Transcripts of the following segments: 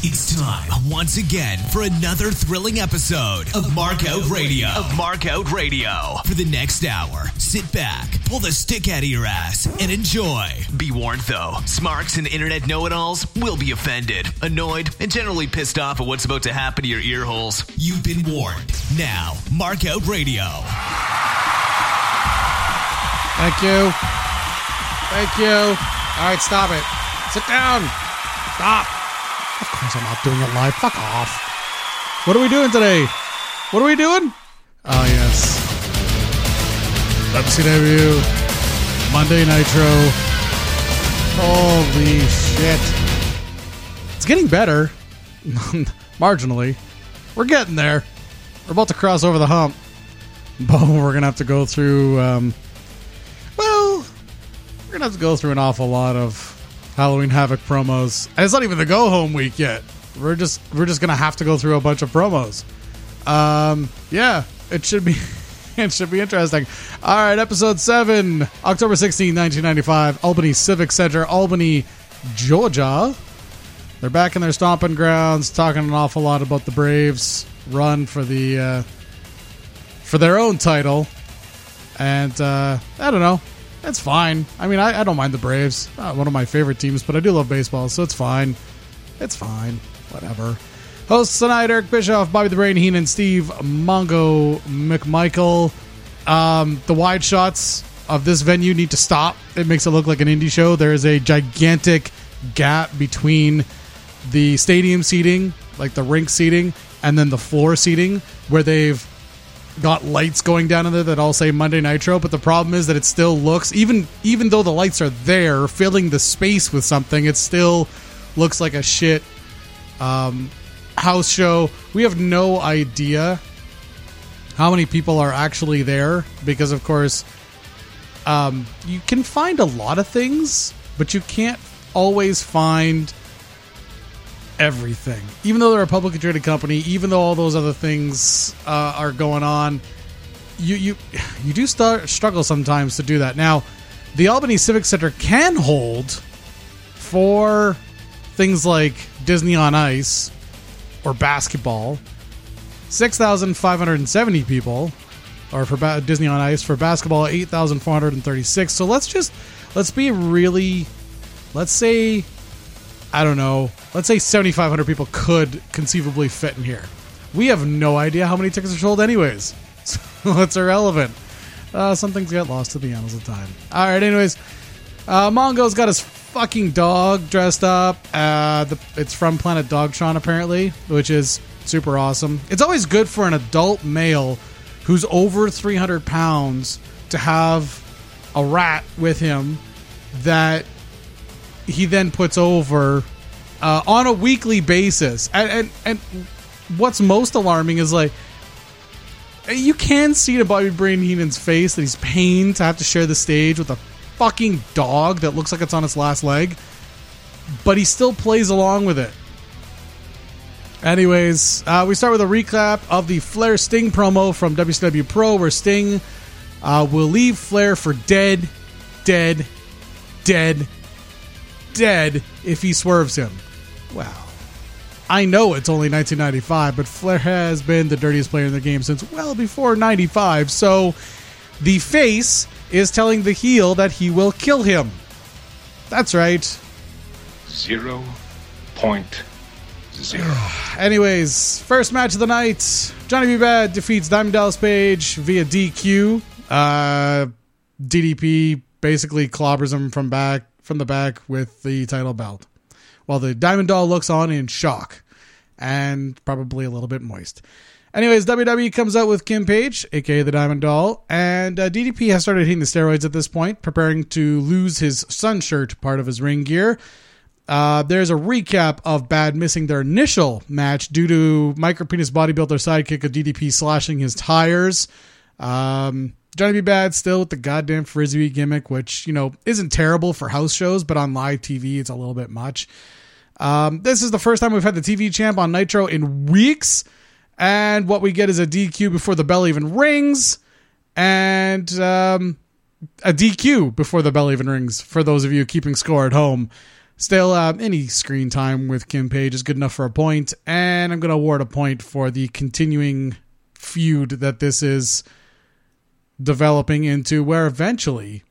It's time once again for another thrilling episode of Markout Radio. Of Markout Radio. For the next hour, sit back, pull the stick out of your ass, and enjoy. Be warned though, smarks and internet know-it-alls will be offended, annoyed, and generally pissed off at what's about to happen to your ear holes. You've been warned. Now, Markout Radio. Thank you. Thank you. All right, stop it. Sit down. Stop. Of course, I'm not doing it live. Fuck off. What are we doing today? What are we doing? Oh, yes. WCW. Monday Nitro. Holy shit. It's getting better. Marginally. We're getting there. We're about to cross over the hump. But we're going to have to go through. Um, well, we're gonna have to go through an awful lot of Halloween Havoc promos, and it's not even the go home week yet. We're just we're just gonna have to go through a bunch of promos. Um, yeah, it should be it should be interesting. All right, episode seven, October 16, 1995, Albany Civic Center, Albany, Georgia. They're back in their stomping grounds, talking an awful lot about the Braves run for the uh, for their own title. And uh, I don't know. That's fine. I mean, I, I don't mind the Braves. Not one of my favorite teams, but I do love baseball, so it's fine. It's fine. Whatever. Hosts tonight Eric Bischoff, Bobby the Brain Heenan, Steve Mongo McMichael. Um, the wide shots of this venue need to stop. It makes it look like an indie show. There is a gigantic gap between the stadium seating, like the rink seating, and then the floor seating, where they've got lights going down in there that all say Monday Nitro, but the problem is that it still looks even even though the lights are there filling the space with something, it still looks like a shit um, house show. We have no idea how many people are actually there because of course um, you can find a lot of things, but you can't always find everything. Even though they're a publicly traded company, even though all those other things uh, are going on, you you you do start struggle sometimes to do that. Now, the Albany Civic Center can hold for things like Disney on Ice or basketball. Six thousand five hundred and seventy people, or for ba- Disney on Ice for basketball, eight thousand four hundred and thirty-six. So let's just let's be really, let's say I don't know, let's say 7,500 people could conceivably fit in here. We have no idea how many tickets are sold, anyways. So it's irrelevant. Uh, some things get lost to the annals of time. All right, anyways, uh, Mongo's got his fucking dog dressed up. Uh, the, it's from Planet Dogtron, apparently, which is super awesome. It's always good for an adult male who's over 300 pounds to have a rat with him that he then puts over uh, on a weekly basis. And, and and what's most alarming is like you can see to Bobby Brain Heenan's face that he's pained to have to share the stage with a fucking dog that looks like it's on its last leg, but he still plays along with it. Anyways, uh, we start with a recap of the Flair Sting promo from WCW Pro, where Sting uh, will leave Flair for dead, dead, dead, dead if he swerves him. Wow. I know it's only 1995, but Flair has been the dirtiest player in the game since well before 95, so the face is telling the heel that he will kill him. That's right. Zero point zero. Anyways, first match of the night Johnny B. Bad defeats Diamond Dallas Page via DQ. Uh, DDP basically clobbers him from back from the back with the title belt, while the Diamond Doll looks on in shock and probably a little bit moist. Anyways, WWE comes out with Kim Page, aka the Diamond Doll, and uh, DDP has started hitting the steroids at this point, preparing to lose his sun shirt part of his ring gear. Uh, there's a recap of Bad missing their initial match due to micropenis bodybuilder sidekick of DDP slashing his tires. Um, Johnny B. Bad still with the goddamn frisbee gimmick, which you know isn't terrible for house shows, but on live TV it's a little bit much. Um, this is the first time we've had the TV champ on Nitro in weeks, and what we get is a DQ before the bell even rings, and um, a DQ before the bell even rings. For those of you keeping score at home, Still, um, any screen time with Kim Page is good enough for a point, and I'm going to award a point for the continuing feud that this is developing into, where eventually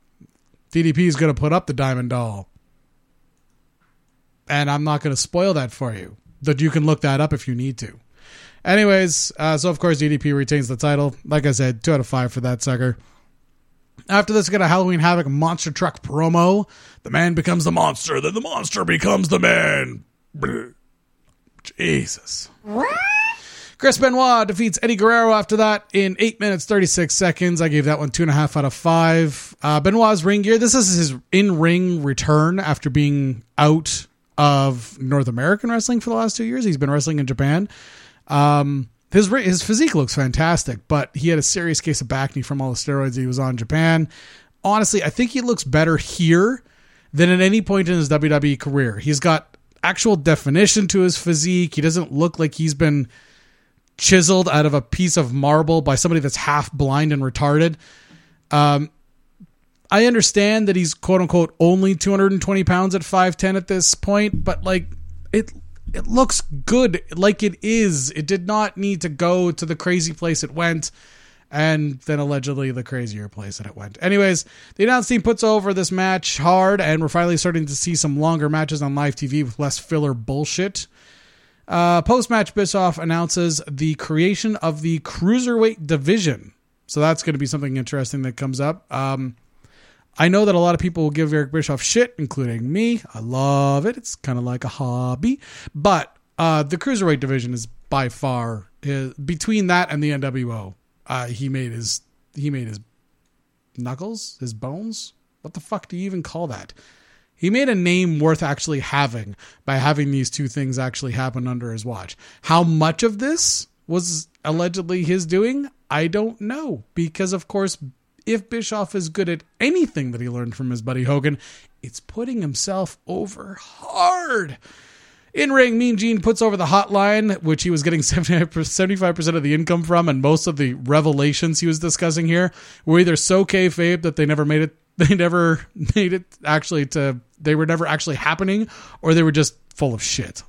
DDP is going to put up the Diamond Doll. And I'm not going to spoil that for you. That you can look that up if you need to. Anyways, uh, so of course DDP retains the title. Like I said, two out of five for that sucker. After this, we got a Halloween Havoc monster truck promo. The man becomes the monster, then the monster becomes the man. Jesus. Chris Benoit defeats Eddie Guerrero after that in 8 minutes 36 seconds. I gave that one 2.5 out of 5. Uh, Benoit's ring gear. This is his in ring return after being out of North American wrestling for the last two years. He's been wrestling in Japan. Um, his his physique looks fantastic, but he had a serious case of back knee from all the steroids he was on in Japan. Honestly, I think he looks better here than at any point in his WWE career. He's got actual definition to his physique. He doesn't look like he's been chiseled out of a piece of marble by somebody that's half blind and retarded. Um, I understand that he's quote unquote only 220 pounds at 5'10 at this point, but like it it looks good like it is. It did not need to go to the crazy place it went and then allegedly the crazier place that it went. Anyways, the announce team puts over this match hard, and we're finally starting to see some longer matches on live TV with less filler bullshit. Uh, Post match, Bischoff announces the creation of the cruiserweight division. So that's going to be something interesting that comes up. Um, I know that a lot of people will give Eric Bischoff shit, including me. I love it. It's kind of like a hobby. But uh, the cruiserweight division is by far his, between that and the NWO. Uh, he made his he made his knuckles, his bones. What the fuck do you even call that? He made a name worth actually having by having these two things actually happen under his watch. How much of this was allegedly his doing? I don't know because of course if Bischoff is good at anything that he learned from his buddy Hogan, it's putting himself over hard. In ring, Mean Gene puts over the hotline, which he was getting 75% of the income from, and most of the revelations he was discussing here were either so kayfabe that they never made it, they never made it actually to, they were never actually happening, or they were just full of shit.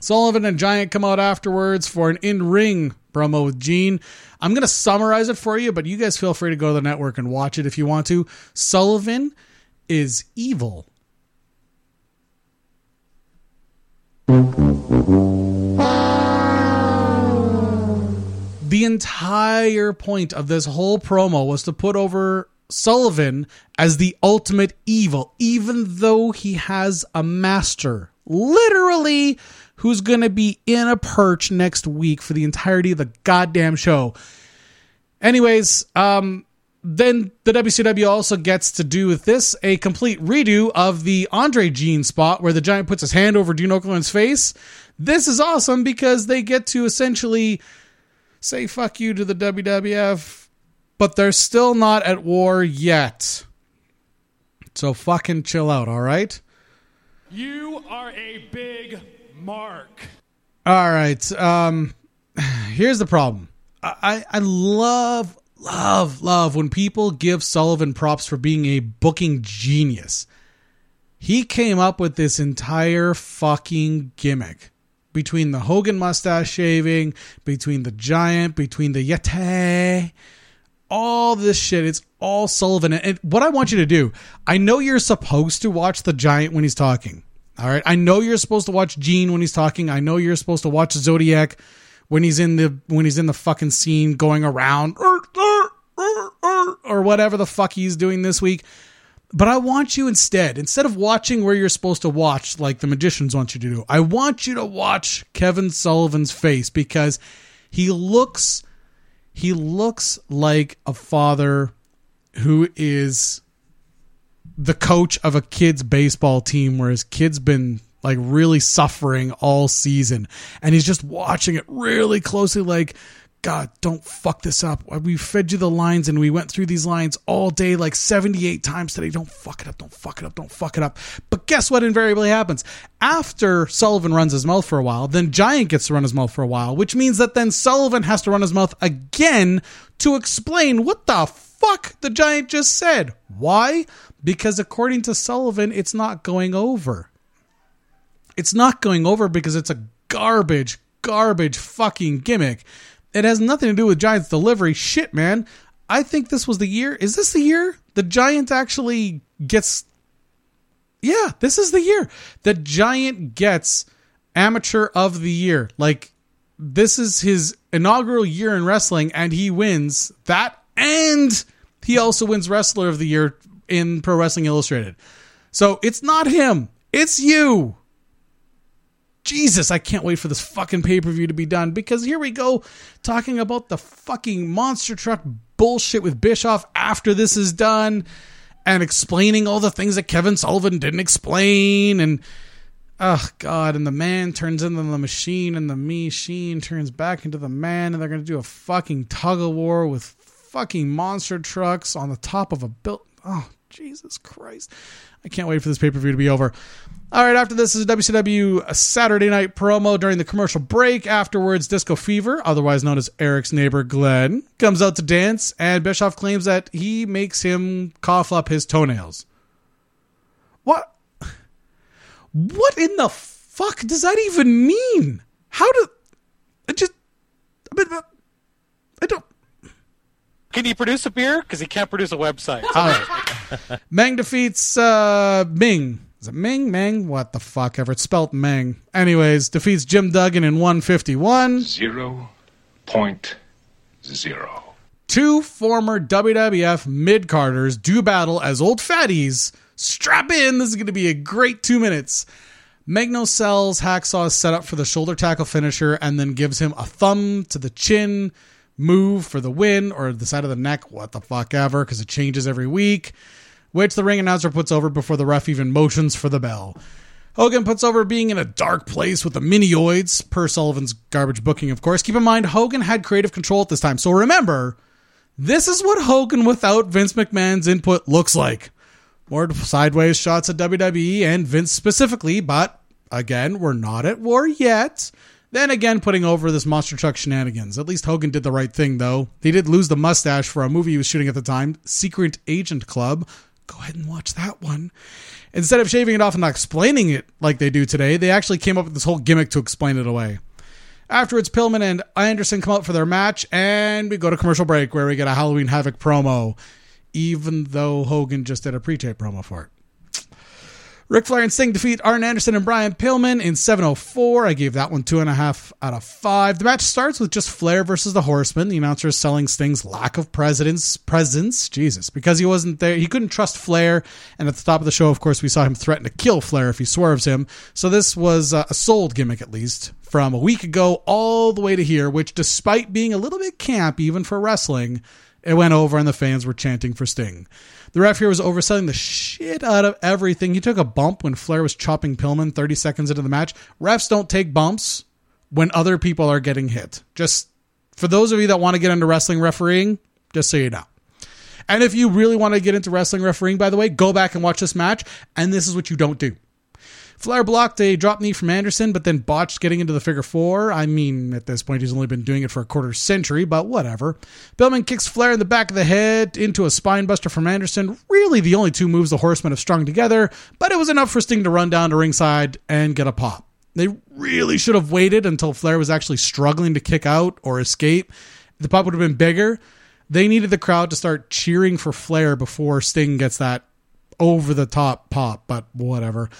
Sullivan and Giant come out afterwards for an in ring promo with Gene. I'm going to summarize it for you, but you guys feel free to go to the network and watch it if you want to. Sullivan is evil. The entire point of this whole promo was to put over Sullivan as the ultimate evil, even though he has a master. Literally who's going to be in a perch next week for the entirety of the goddamn show. Anyways, um, then the WCW also gets to do with this a complete redo of the Andre Gene spot where the Giant puts his hand over Gene Okerlund's face. This is awesome because they get to essentially say fuck you to the WWF, but they're still not at war yet. So fucking chill out, all right? You are a big Mark. All right. Um, here's the problem. I, I love, love, love when people give Sullivan props for being a booking genius. He came up with this entire fucking gimmick between the Hogan mustache shaving, between the giant, between the Yeti, all this shit. It's all Sullivan. And what I want you to do, I know you're supposed to watch the giant when he's talking. All right. I know you're supposed to watch Gene when he's talking. I know you're supposed to watch Zodiac when he's in the when he's in the fucking scene going around or whatever the fuck he's doing this week. But I want you instead, instead of watching where you're supposed to watch, like the magicians want you to do, I want you to watch Kevin Sullivan's face because he looks he looks like a father who is the coach of a kid's baseball team where his kid's been like really suffering all season. And he's just watching it really closely like god don't fuck this up. We fed you the lines and we went through these lines all day like 78 times today. Don't fuck it up. Don't fuck it up. Don't fuck it up. But guess what invariably happens? After sullivan runs his mouth for a while then giant gets to run his mouth for a while which means that then sullivan has to run his mouth again to explain what the fuck the giant just said. Why? Because according to Sullivan, it's not going over. It's not going over because it's a garbage, garbage fucking gimmick. It has nothing to do with Giants delivery. Shit, man. I think this was the year. Is this the year the Giant actually gets? Yeah, this is the year the Giant gets amateur of the year. Like this is his inaugural year in wrestling, and he wins that, and he also wins wrestler of the year in Pro Wrestling Illustrated. So it's not him. It's you. Jesus, I can't wait for this fucking pay per view to be done because here we go talking about the fucking monster truck bullshit with Bischoff after this is done and explaining all the things that Kevin Sullivan didn't explain and oh god and the man turns into the machine and the machine turns back into the man and they're going to do a fucking tug of war with fucking monster trucks on the top of a built oh Jesus Christ. I can't wait for this pay per view to be over. All right, after this is a WCW Saturday night promo during the commercial break. Afterwards, Disco Fever, otherwise known as Eric's neighbor Glenn, comes out to dance, and Bischoff claims that he makes him cough up his toenails. What? What in the fuck does that even mean? How do. I just. I, uh, don't. Can he produce a beer? Because he can't produce a website. All right. Meng defeats uh, Ming. Is it Ming? Meng? What the fuck ever. It's spelled Meng. Anyways, defeats Jim Duggan in 151. Zero point zero. Two former WWF mid carders do battle as old fatties. Strap in. This is going to be a great two minutes. Magno sells hacksaw set up for the shoulder tackle finisher and then gives him a thumb to the chin move for the win or the side of the neck, what the fuck ever, because it changes every week, which the ring announcer puts over before the ref even motions for the bell. Hogan puts over being in a dark place with the minioids, per Sullivan's garbage booking, of course. Keep in mind, Hogan had creative control at this time. So remember, this is what Hogan without Vince McMahon's input looks like. More sideways shots at WWE and Vince specifically, but again, we're not at war yet. Then again, putting over this monster truck shenanigans. At least Hogan did the right thing, though. He did lose the mustache for a movie he was shooting at the time, Secret Agent Club. Go ahead and watch that one. Instead of shaving it off and not explaining it like they do today, they actually came up with this whole gimmick to explain it away. Afterwards, Pillman and Anderson come out for their match, and we go to commercial break where we get a Halloween Havoc promo, even though Hogan just did a pre tape promo for it. Ric Flair and Sting defeat Arn Anderson and Brian Pillman in 704. I gave that one two and a half out of five. The match starts with just Flair versus the Horseman. The announcer is selling Sting's lack of president's presence. Jesus, because he wasn't there, he couldn't trust Flair. And at the top of the show, of course, we saw him threaten to kill Flair if he swerves him. So this was uh, a sold gimmick, at least, from a week ago all the way to here. Which, despite being a little bit camp, even for wrestling, it went over and the fans were chanting for Sting. The ref here was overselling the shit out of everything. He took a bump when Flair was chopping Pillman 30 seconds into the match. Refs don't take bumps when other people are getting hit. Just for those of you that want to get into wrestling refereeing, just so you know. And if you really want to get into wrestling refereeing, by the way, go back and watch this match. And this is what you don't do. Flair blocked a drop knee from Anderson, but then botched getting into the figure four. I mean, at this point, he's only been doing it for a quarter century, but whatever. Pillman kicks Flair in the back of the head into a spinebuster from Anderson. Really, the only two moves the Horsemen have strung together, but it was enough for Sting to run down to ringside and get a pop. They really should have waited until Flair was actually struggling to kick out or escape. The pop would have been bigger. They needed the crowd to start cheering for Flair before Sting gets that over the top pop, but whatever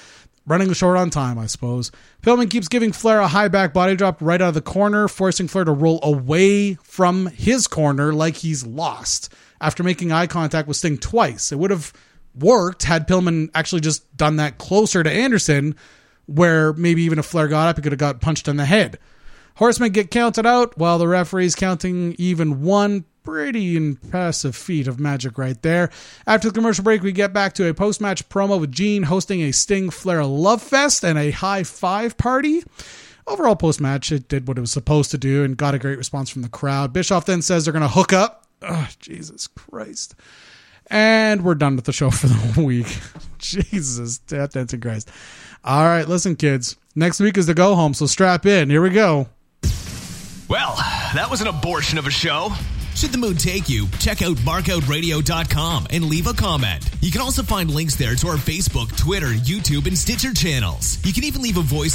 running short on time, I suppose. Pillman keeps giving Flair a high back body drop right out of the corner, forcing Flair to roll away from his corner like he's lost after making eye contact with Sting twice. It would have worked had Pillman actually just done that closer to Anderson, where maybe even if Flair got up, he could have got punched in the head. Horsemen get counted out while the referee's counting even one pretty impressive feat of magic right there. After the commercial break, we get back to a post match promo with Gene hosting a Sting Flair Love Fest and a high five party. Overall, post match, it did what it was supposed to do and got a great response from the crowd. Bischoff then says they're going to hook up. Oh, Jesus Christ. And we're done with the show for the week. Jesus, death dancing Christ. All right, listen, kids. Next week is the go home, so strap in. Here we go. Well, that was an abortion of a show. Should the mood take you, check out markoutradio.com and leave a comment. You can also find links there to our Facebook, Twitter, YouTube, and Stitcher channels. You can even leave a voice